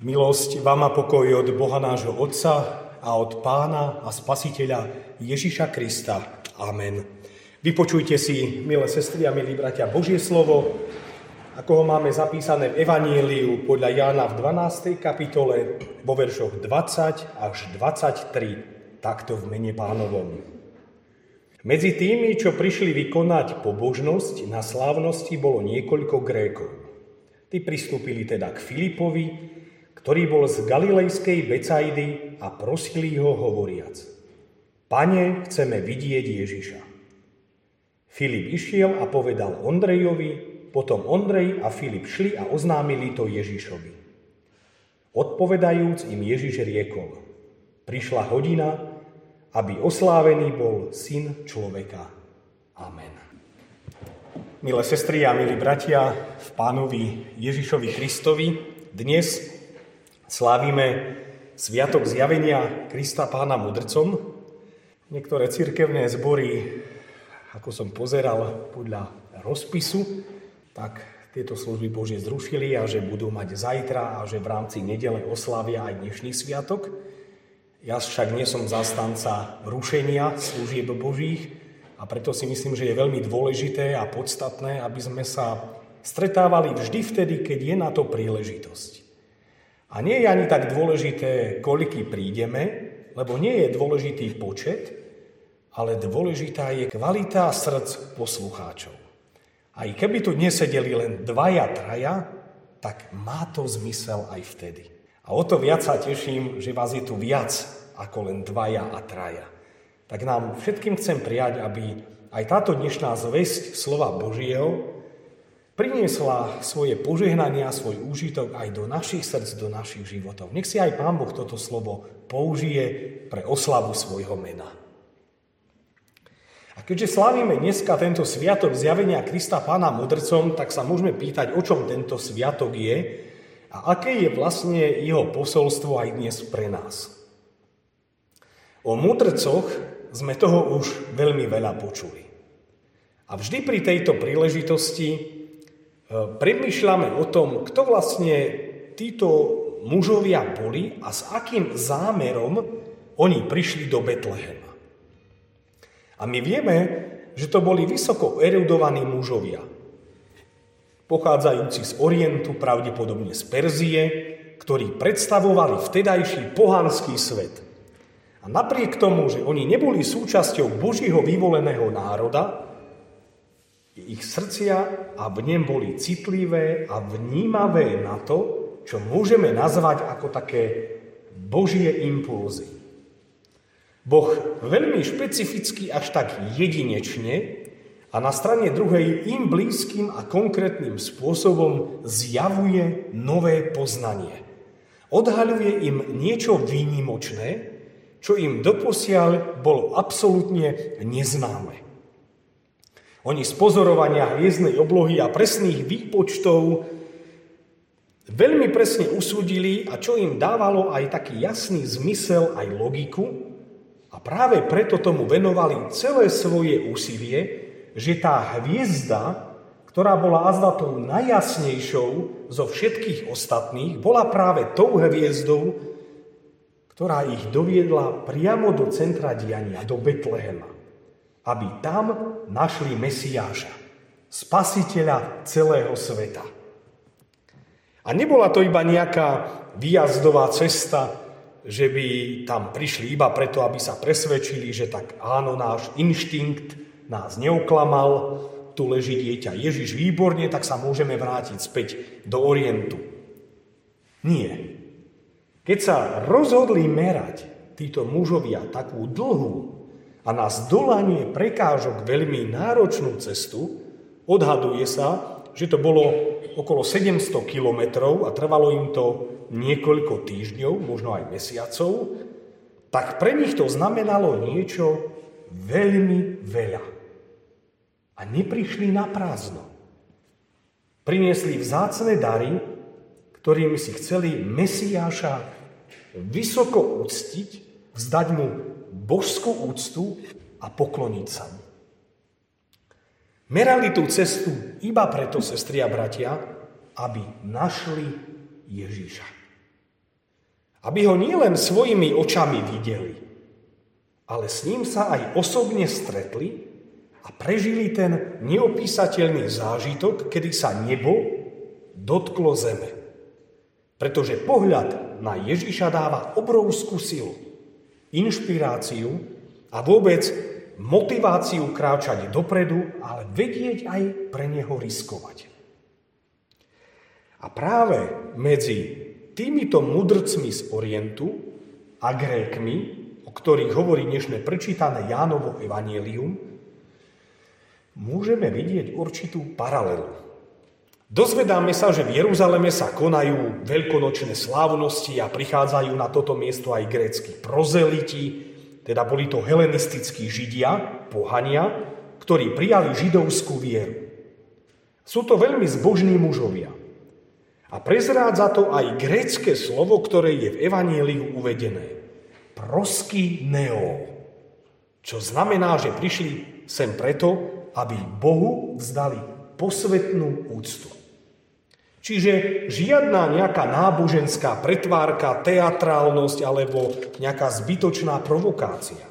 Milosť vám a pokoj od Boha nášho Otca a od Pána a Spasiteľa Ježiša Krista. Amen. Vypočujte si, milé sestry a milí bratia, Božie slovo, ako ho máme zapísané v Evaníliu podľa Jána v 12. kapitole vo veršoch 20 až 23, takto v mene pánovom. Medzi tými, čo prišli vykonať pobožnosť na slávnosti, bolo niekoľko Grékov. Tí pristúpili teda k Filipovi, ktorý bol z Galilejskej Becajdy a prosili ho hovoriac. Pane, chceme vidieť Ježiša. Filip išiel a povedal Ondrejovi, potom Ondrej a Filip šli a oznámili to Ježišovi. Odpovedajúc im Ježiš riekol, prišla hodina, aby oslávený bol syn človeka. Amen. Milé sestry a milí bratia v pánovi Ježišovi Kristovi, dnes Slávime Sviatok zjavenia Krista pána mudrcom. Niektoré cirkevné zbory, ako som pozeral podľa rozpisu, tak tieto služby Božie zrušili a že budú mať zajtra a že v rámci nedele oslavia aj dnešný sviatok. Ja však nie som zastanca rušenia služieb Božích a preto si myslím, že je veľmi dôležité a podstatné, aby sme sa stretávali vždy vtedy, keď je na to príležitosť. A nie je ani tak dôležité, koľky prídeme, lebo nie je dôležitý počet, ale dôležitá je kvalita srdc poslucháčov. Aj keby tu nesedeli len dvaja, traja, tak má to zmysel aj vtedy. A o to viac sa teším, že vás je tu viac ako len dvaja a traja. Tak nám všetkým chcem prijať, aby aj táto dnešná zväzť slova Božieho priniesla svoje požehnania, svoj úžitok aj do našich srdc, do našich životov. Nech si aj Pán Boh toto slovo použije pre oslavu svojho mena. A keďže slavíme dneska tento sviatok zjavenia Krista Pána mudrcom, tak sa môžeme pýtať, o čom tento sviatok je a aké je vlastne jeho posolstvo aj dnes pre nás. O mudrcoch sme toho už veľmi veľa počuli. A vždy pri tejto príležitosti premýšľame o tom, kto vlastne títo mužovia boli a s akým zámerom oni prišli do Betlehema. A my vieme, že to boli vysoko erudovaní mužovia, pochádzajúci z Orientu, pravdepodobne z Perzie, ktorí predstavovali vtedajší pohanský svet. A napriek tomu, že oni neboli súčasťou Božího vyvoleného národa, ich srdcia a v nem boli citlivé a vnímavé na to, čo môžeme nazvať ako také Božie impulzy. Boh veľmi špecificky až tak jedinečne a na strane druhej im blízkym a konkrétnym spôsobom zjavuje nové poznanie. Odhaľuje im niečo výnimočné, čo im doposiaľ bolo absolútne neznáme. Oni z pozorovania hviezdnej oblohy a presných výpočtov veľmi presne usúdili a čo im dávalo aj taký jasný zmysel, aj logiku. A práve preto tomu venovali celé svoje úsilie, že tá hviezda, ktorá bola azda tou najjasnejšou zo všetkých ostatných, bola práve tou hviezdou, ktorá ich doviedla priamo do centra diania, do Betlehema aby tam našli Mesiáša, spasiteľa celého sveta. A nebola to iba nejaká výjazdová cesta, že by tam prišli iba preto, aby sa presvedčili, že tak áno, náš inštinkt nás neuklamal, tu leží dieťa Ježiš výborne, tak sa môžeme vrátiť späť do Orientu. Nie. Keď sa rozhodli merať títo mužovia takú dlhú a na zdolanie prekážok veľmi náročnú cestu, odhaduje sa, že to bolo okolo 700 kilometrov a trvalo im to niekoľko týždňov, možno aj mesiacov, tak pre nich to znamenalo niečo veľmi veľa. A neprišli na prázdno. Priniesli vzácne dary, ktorými si chceli Mesiáša vysoko uctiť, vzdať mu božskú úctu a pokloniť sa mu. Merali tú cestu iba preto, sestri a bratia, aby našli Ježíša. Aby ho nielen svojimi očami videli, ale s ním sa aj osobne stretli a prežili ten neopísateľný zážitok, kedy sa nebo dotklo zeme. Pretože pohľad na Ježiša dáva obrovskú silu, inšpiráciu a vôbec motiváciu kráčať dopredu, ale vedieť aj pre neho riskovať. A práve medzi týmito mudrcmi z Orientu a Grékmi, o ktorých hovorí dnešné prečítané Jánovo evanielium, môžeme vidieť určitú paralelu. Dozvedáme sa, že v Jeruzaleme sa konajú veľkonočné slávnosti a prichádzajú na toto miesto aj grécky prozeliti, teda boli to helenistickí židia, pohania, ktorí prijali židovskú vieru. Sú to veľmi zbožní mužovia. A prezrádza to aj grécke slovo, ktoré je v Evanieliu uvedené. Prosky neo. Čo znamená, že prišli sem preto, aby Bohu vzdali posvetnú úctu. Čiže žiadna nejaká náboženská pretvárka, teatrálnosť alebo nejaká zbytočná provokácia.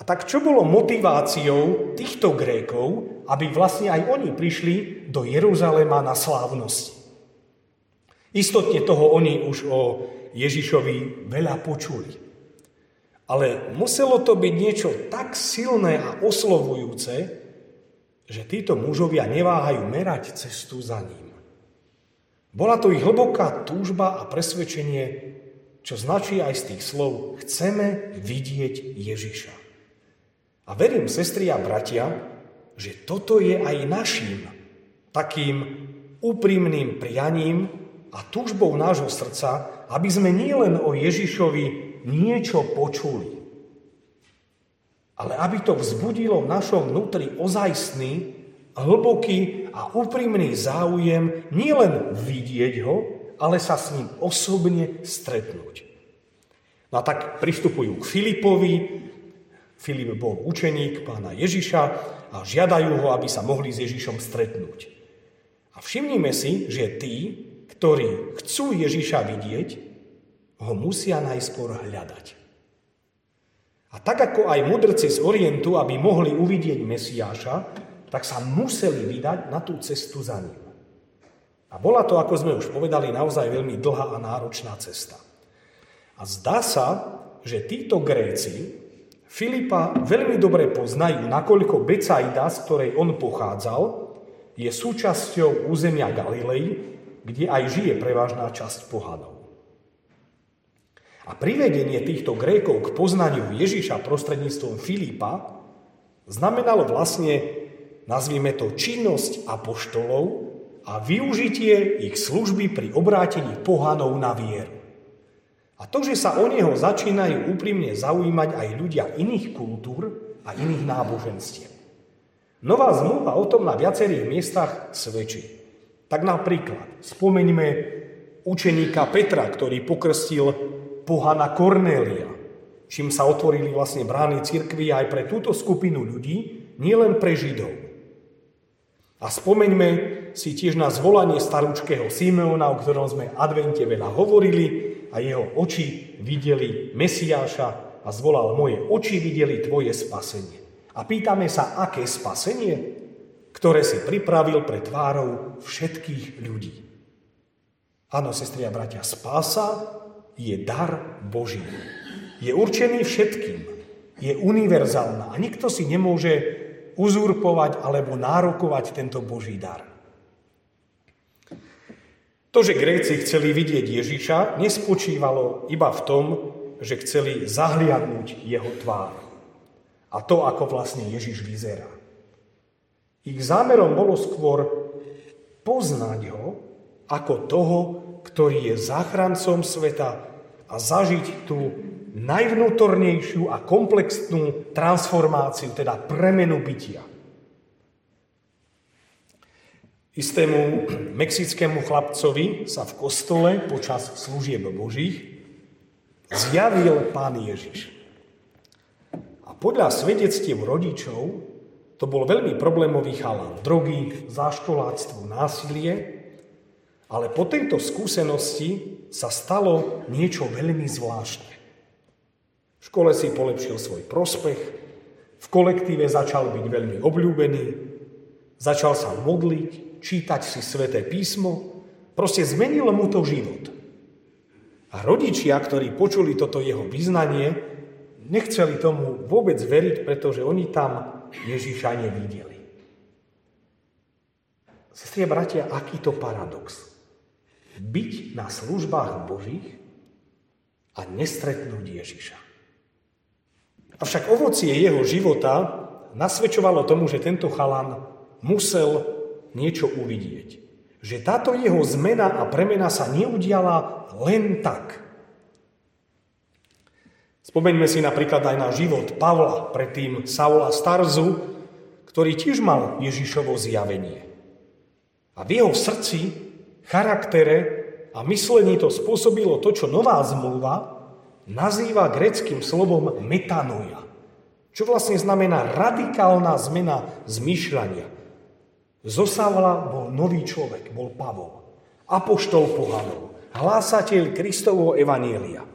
A tak čo bolo motiváciou týchto Grékov, aby vlastne aj oni prišli do Jeruzalema na slávnosti? Istotne toho oni už o Ježišovi veľa počuli. Ale muselo to byť niečo tak silné a oslovujúce, že títo mužovia neváhajú merať cestu za ním. Bola to ich hlboká túžba a presvedčenie, čo značí aj z tých slov chceme vidieť Ježiša. A verím, sestri a bratia, že toto je aj našim takým úprimným prianím a túžbou nášho srdca, aby sme nielen o Ježišovi niečo počuli. Ale aby to vzbudilo v našom vnútri ozajstný, hlboký a úprimný záujem nielen vidieť ho, ale sa s ním osobne stretnúť. No a tak pristupujú k Filipovi, Filip bol učeník pána Ježiša a žiadajú ho, aby sa mohli s Ježišom stretnúť. A všimnime si, že tí, ktorí chcú Ježiša vidieť, ho musia najskôr hľadať. A tak ako aj mudrci z Orientu, aby mohli uvidieť Mesiáša, tak sa museli vydať na tú cestu za ním. A bola to, ako sme už povedali, naozaj veľmi dlhá a náročná cesta. A zdá sa, že títo Gréci Filipa veľmi dobre poznajú, nakoľko Becaida, z ktorej on pochádzal, je súčasťou územia Galilei, kde aj žije prevažná časť pohanov. A privedenie týchto Grékov k poznaniu Ježiša prostredníctvom Filipa znamenalo vlastne, nazvime to, činnosť apoštolov a využitie ich služby pri obrátení pohanov na vieru. A to, že sa o neho začínajú úprimne zaujímať aj ľudia iných kultúr a iných náboženstiev. Nová zmluva o tom na viacerých miestach svedčí. Tak napríklad spomeňme učeníka Petra, ktorý pokrstil pohana Kornélia, čím sa otvorili vlastne brány cirkvi aj pre túto skupinu ľudí, nielen pre Židov. A spomeňme si tiež na zvolanie starúčkého Simeona, o ktorom sme advente veľa hovorili, a jeho oči videli Mesiáša a zvolal moje oči videli tvoje spasenie. A pýtame sa, aké spasenie? Ktoré si pripravil pre tvárou všetkých ľudí. Áno, sestri a bratia, spása je dar Boží. Je určený všetkým. Je univerzálna a nikto si nemôže uzurpovať alebo nárokovať tento Boží dar. To, že Gréci chceli vidieť Ježiša, nespočívalo iba v tom, že chceli zahliadnúť jeho tvár. A to, ako vlastne Ježiš vyzerá. Ich zámerom bolo skôr poznať ho ako toho, ktorý je záchrancom sveta a zažiť tú najvnútornejšiu a komplexnú transformáciu, teda premenu bytia. Istému mexickému chlapcovi sa v kostole počas služieb Božích zjavil Pán Ježiš. A podľa svedectiev rodičov to bol veľmi problémový chalan. Drogy, záškoláctvo, násilie Ale po tejto skúsenosti sa stalo niečo veľmi zvláštne. V škole si polepšil svoj prospech, v kolektíve začal byť veľmi obľúbený, začal sa modliť, čítať si sveté písmo, proste zmenilo mu to život. A rodičia, ktorí počuli toto jeho vyznanie, nechceli tomu vôbec veriť, pretože oni tam Ježiša nevideli. Sestri a bratia, aký to paradox byť na službách Božích a nestretnúť Ježiša. Avšak ovocie jeho života nasvedčovalo tomu, že tento chalan musel niečo uvidieť. Že táto jeho zmena a premena sa neudiala len tak. Spomeňme si napríklad aj na život Pavla, predtým Saula Starzu, ktorý tiež mal Ježišovo zjavenie. A v jeho srdci charaktere a myslení to spôsobilo to, čo nová zmluva nazýva greckým slovom metanoja, čo vlastne znamená radikálna zmena zmýšľania. Zo Savla bol nový človek, bol Pavol, apoštol pohanov, hlásateľ Kristovho evanielia.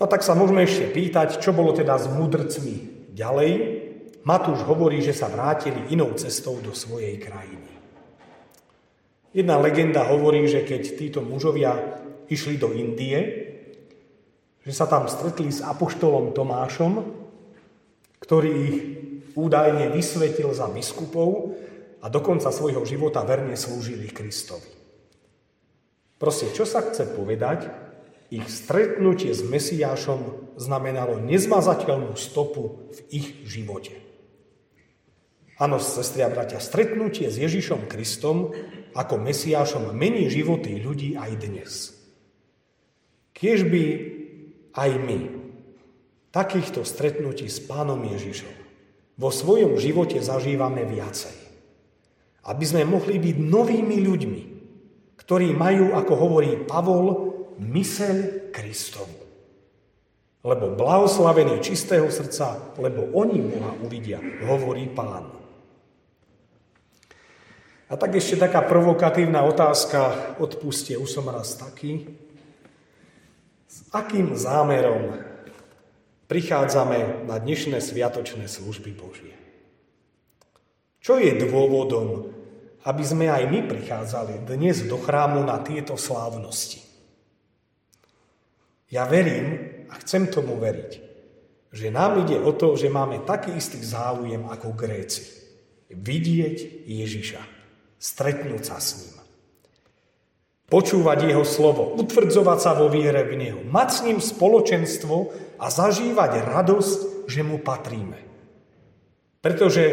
No tak sa môžeme ešte pýtať, čo bolo teda s mudrcmi ďalej. Matúš hovorí, že sa vrátili inou cestou do svojej krajiny. Jedna legenda hovorí, že keď títo mužovia išli do Indie, že sa tam stretli s apoštolom Tomášom, ktorý ich údajne vysvetil za biskupov a do konca svojho života verne slúžili Kristovi. Proste, čo sa chce povedať? Ich stretnutie s Mesiášom znamenalo nezmazateľnú stopu v ich živote. Áno, sestri a bratia, stretnutie s Ježišom Kristom ako Mesiášom mení životy ľudí aj dnes. Kiež by aj my takýchto stretnutí s Pánom Ježišom vo svojom živote zažívame viacej. Aby sme mohli byť novými ľuďmi, ktorí majú, ako hovorí Pavol, myseľ Kristovu. Lebo blahoslavení čistého srdca, lebo oni Boha uvidia, hovorí Pán. A tak ešte taká provokatívna otázka, odpustie, už som raz taký. Akým zámerom prichádzame na dnešné sviatočné služby Božie? Čo je dôvodom, aby sme aj my prichádzali dnes do chrámu na tieto slávnosti? Ja verím a chcem tomu veriť, že nám ide o to, že máme taký istý záujem ako Gréci. Vidieť Ježiša stretnúť sa s ním. Počúvať jeho slovo, utvrdzovať sa vo viere v neho, mať s ním spoločenstvo a zažívať radosť, že mu patríme. Pretože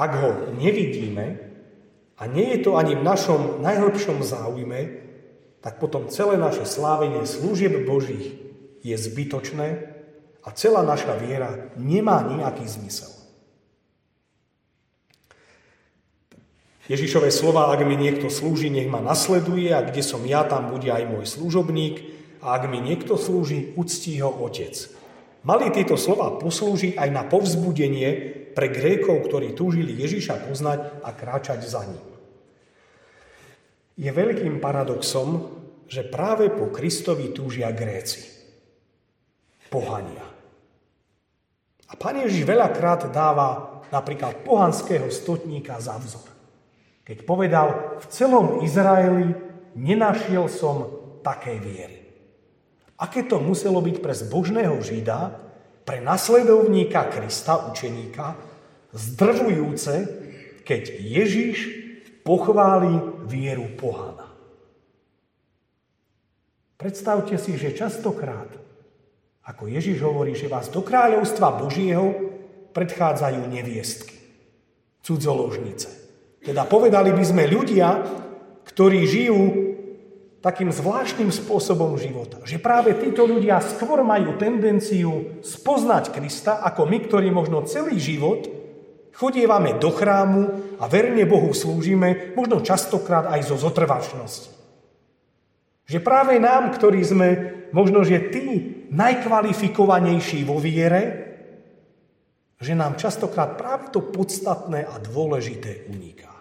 ak ho nevidíme a nie je to ani v našom najhlbšom záujme, tak potom celé naše slávenie služieb Božích je zbytočné a celá naša viera nemá nejaký zmysel. Ježišové slova, ak mi niekto slúži, nech ma nasleduje a kde som ja, tam bude aj môj služobník a ak mi niekto slúži, uctí ho otec. Mali tieto slova poslúžiť aj na povzbudenie pre Grékov, ktorí túžili Ježiša poznať a kráčať za ním. Je veľkým paradoxom, že práve po Kristovi túžia Gréci. Pohania. A Pán Ježiš veľakrát dáva napríklad pohanského stotníka za vzor keď povedal, v celom Izraeli nenašiel som také viery. Aké to muselo byť pre zbožného Žida, pre nasledovníka Krista, učeníka, zdrvujúce, keď Ježiš pochváli vieru pohana. Predstavte si, že častokrát, ako Ježiš hovorí, že vás do kráľovstva Božieho predchádzajú neviestky, cudzoložnice, teda povedali by sme ľudia, ktorí žijú takým zvláštnym spôsobom života. Že práve títo ľudia skôr majú tendenciu spoznať Krista, ako my, ktorí možno celý život chodievame do chrámu a verne Bohu slúžime, možno častokrát aj zo zotrvačnosti. Že práve nám, ktorí sme možno, že tí najkvalifikovanejší vo viere, že nám častokrát práve to podstatné a dôležité uniká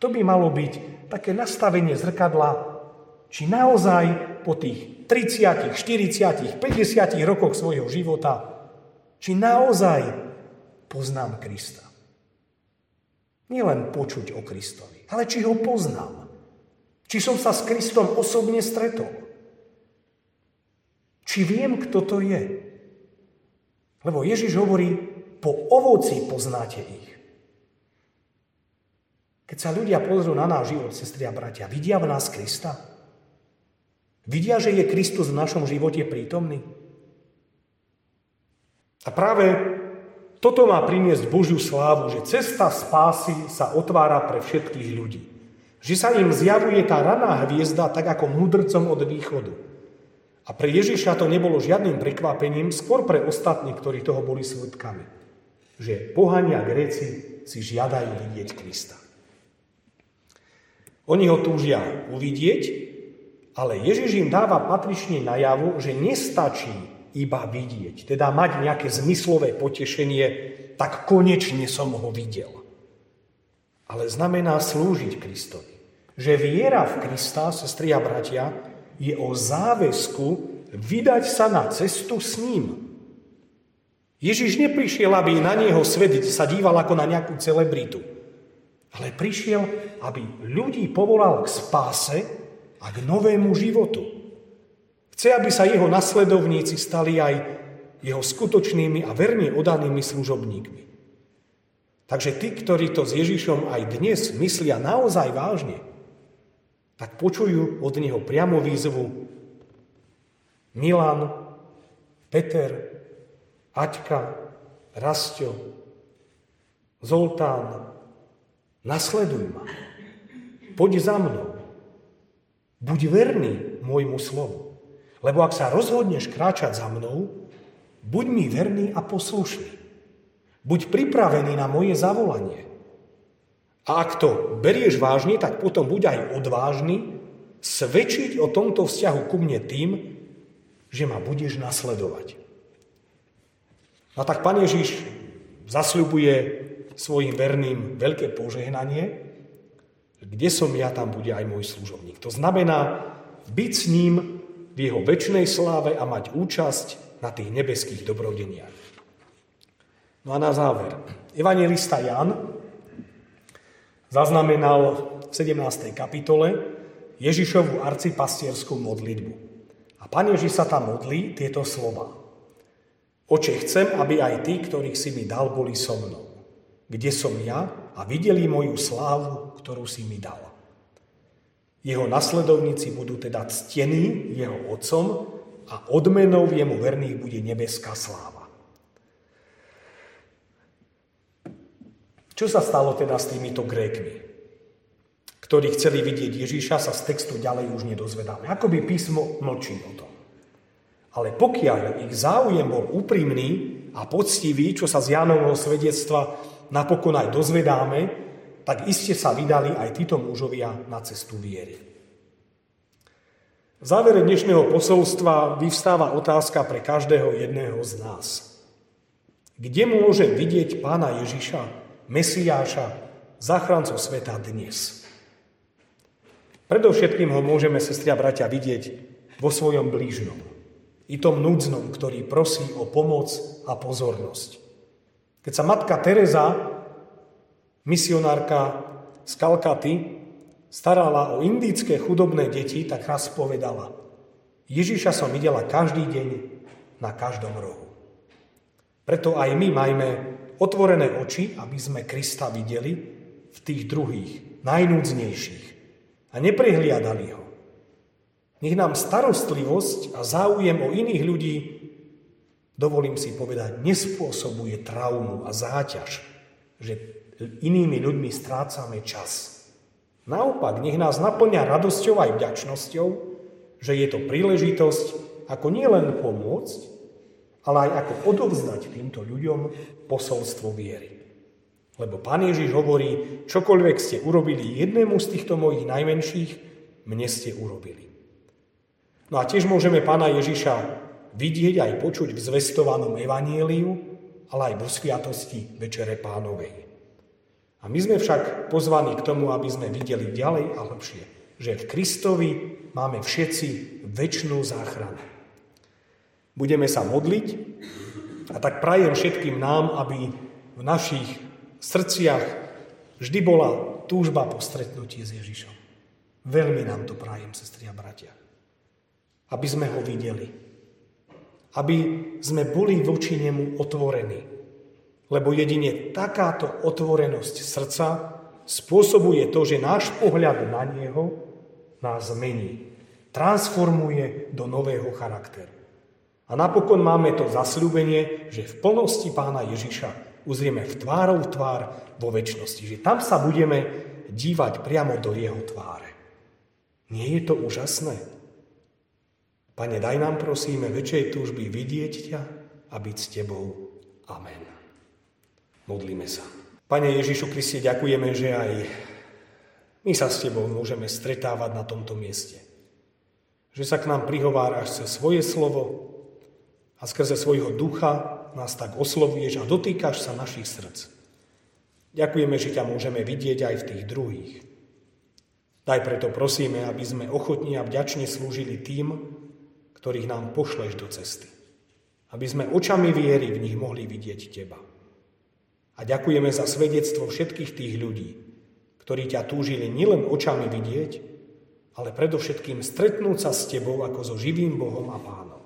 to by malo byť také nastavenie zrkadla, či naozaj po tých 30, 40, 50 rokoch svojho života, či naozaj poznám Krista. Nielen počuť o Kristovi, ale či ho poznám. Či som sa s Kristom osobne stretol. Či viem, kto to je. Lebo Ježiš hovorí, po ovoci poznáte ich. Keď sa ľudia pozrú na náš život, sestri a bratia, vidia v nás Krista? Vidia, že je Kristus v našom živote prítomný? A práve toto má priniesť Božiu slávu, že cesta spásy sa otvára pre všetkých ľudí. Že sa im zjavuje tá raná hviezda tak ako mudrcom od východu. A pre Ježiša to nebolo žiadnym prekvapením, skôr pre ostatní, ktorí toho boli svetkami. Že pohania Gréci si žiadajú vidieť Krista. Oni ho túžia uvidieť, ale Ježiš im dáva patrične najavu, že nestačí iba vidieť, teda mať nejaké zmyslové potešenie, tak konečne som ho videl. Ale znamená slúžiť Kristovi. Že viera v Krista, sestri a bratia, je o záväzku vydať sa na cestu s ním. Ježiš neprišiel, aby na neho svet sa díval ako na nejakú celebritu ale prišiel, aby ľudí povolal k spáse a k novému životu. Chce, aby sa jeho nasledovníci stali aj jeho skutočnými a verne odanými služobníkmi. Takže tí, ktorí to s Ježišom aj dnes myslia naozaj vážne, tak počujú od neho priamo výzvu Milan, Peter, Aťka, Rastio, Zoltán, Nasleduj ma. Poď za mnou. Buď verný môjmu slovu. Lebo ak sa rozhodneš kráčať za mnou, buď mi verný a poslušný. Buď pripravený na moje zavolanie. A ak to berieš vážne, tak potom buď aj odvážny svedčiť o tomto vzťahu ku mne tým, že ma budeš nasledovať. A tak Pán Ježiš zasľubuje svojim verným veľké požehnanie, kde som ja, tam bude aj môj služobník. To znamená byť s ním v jeho väčšnej sláve a mať účasť na tých nebeských dobrodeniach. No a na záver. Evangelista Jan zaznamenal v 17. kapitole Ježišovú arcipastierskú modlitbu. A pán Ježiš sa tam modlí tieto slova. Oče, chcem, aby aj tí, ktorých si mi dal, boli so mnou kde som ja a videli moju slávu, ktorú si mi dal. Jeho nasledovníci budú teda ctení jeho otcom a odmenou jemu verných bude nebeská sláva. Čo sa stalo teda s týmito Grékmi, ktorí chceli vidieť Ježíša, sa z textu ďalej už nedozvedáme. Ako by písmo mlčí o tom. Ale pokiaľ ich záujem bol úprimný a poctivý, čo sa z Jánovho svedectva napokon aj dozvedáme, tak iste sa vydali aj títo mužovia na cestu viery. V závere dnešného posolstva vyvstáva otázka pre každého jedného z nás. Kde môže vidieť pána Ježiša, Mesiáša, záchrancu sveta dnes? Predovšetkým ho môžeme, sestria bratia, vidieť vo svojom blížnom. I tom núdznom, ktorý prosí o pomoc a pozornosť. Keď sa matka Teresa, misionárka z Kalkaty, starala o indické chudobné deti, tak raz povedala, Ježiša som videla každý deň na každom rohu. Preto aj my majme otvorené oči, aby sme Krista videli v tých druhých, najnúdznejších a neprehliadali ho. Nech nám starostlivosť a záujem o iných ľudí dovolím si povedať, nespôsobuje traumu a záťaž, že inými ľuďmi strácame čas. Naopak, nech nás naplňa radosťou aj vďačnosťou, že je to príležitosť ako nielen pomôcť, ale aj ako odovzdať týmto ľuďom posolstvo viery. Lebo Pán Ježiš hovorí, čokoľvek ste urobili jednému z týchto mojich najmenších, mne ste urobili. No a tiež môžeme Pána Ježiša vidieť aj počuť v zvestovanom evanieliu, ale aj vo sviatosti Večere Pánovej. A my sme však pozvaní k tomu, aby sme videli ďalej a lepšie, že v Kristovi máme všetci väčšnú záchranu. Budeme sa modliť a tak prajem všetkým nám, aby v našich srdciach vždy bola túžba po stretnutí s Ježišom. Veľmi nám to prajem, sestri a bratia. Aby sme ho videli. Aby sme boli voči nemu otvorení lebo jedine takáto otvorenosť srdca spôsobuje to, že náš pohľad na Neho nás zmení. Transformuje do nového charakteru. A napokon máme to zasľúbenie, že v plnosti pána Ježiša uzrieme v tvárov tvár vo väčšnosti. Že tam sa budeme dívať priamo do jeho tváre. Nie je to úžasné? Pane, daj nám prosíme väčšej túžby vidieť ťa a byť s tebou. Amen. Modlíme sa. Pane Ježišu Kriste, ďakujeme, že aj my sa s Tebou môžeme stretávať na tomto mieste. Že sa k nám prihováraš cez svoje slovo a skrze svojho ducha nás tak oslovuješ a dotýkaš sa našich srdc. Ďakujeme, že ťa môžeme vidieť aj v tých druhých. Daj preto prosíme, aby sme ochotne a vďačne slúžili tým, ktorých nám pošleš do cesty. Aby sme očami viery v nich mohli vidieť Teba. A ďakujeme za svedectvo všetkých tých ľudí, ktorí ťa túžili nielen očami vidieť, ale predovšetkým stretnúť sa s tebou ako so živým Bohom a Pánom.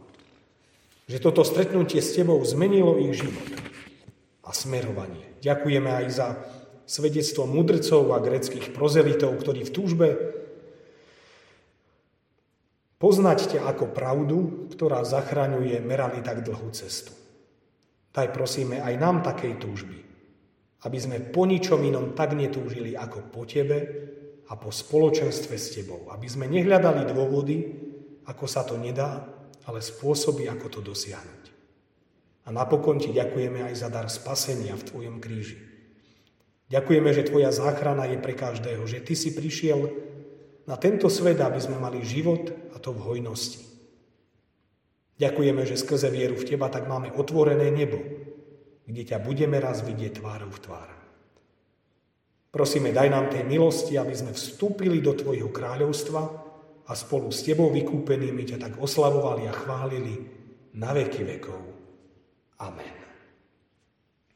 Že toto stretnutie s tebou zmenilo ich život a smerovanie. Ďakujeme aj za svedectvo mudrcov a greckých prozelitov, ktorí v túžbe poznať ťa ako pravdu, ktorá zachraňuje, merali tak dlhú cestu. Daj prosíme aj nám takej túžby, aby sme po ničom inom tak netúžili ako po Tebe a po spoločenstve s Tebou. Aby sme nehľadali dôvody, ako sa to nedá, ale spôsoby, ako to dosiahnuť. A napokon Ti ďakujeme aj za dar spasenia v Tvojom kríži. Ďakujeme, že Tvoja záchrana je pre každého, že Ty si prišiel na tento svet, aby sme mali život to v hojnosti. Ďakujeme, že skrze vieru v Teba tak máme otvorené nebo, kde ťa budeme raz vidieť tvárou v tvár. Prosíme, daj nám tej milosti, aby sme vstúpili do Tvojho kráľovstva a spolu s Tebou vykúpenými ťa tak oslavovali a chválili na veky vekov. Amen.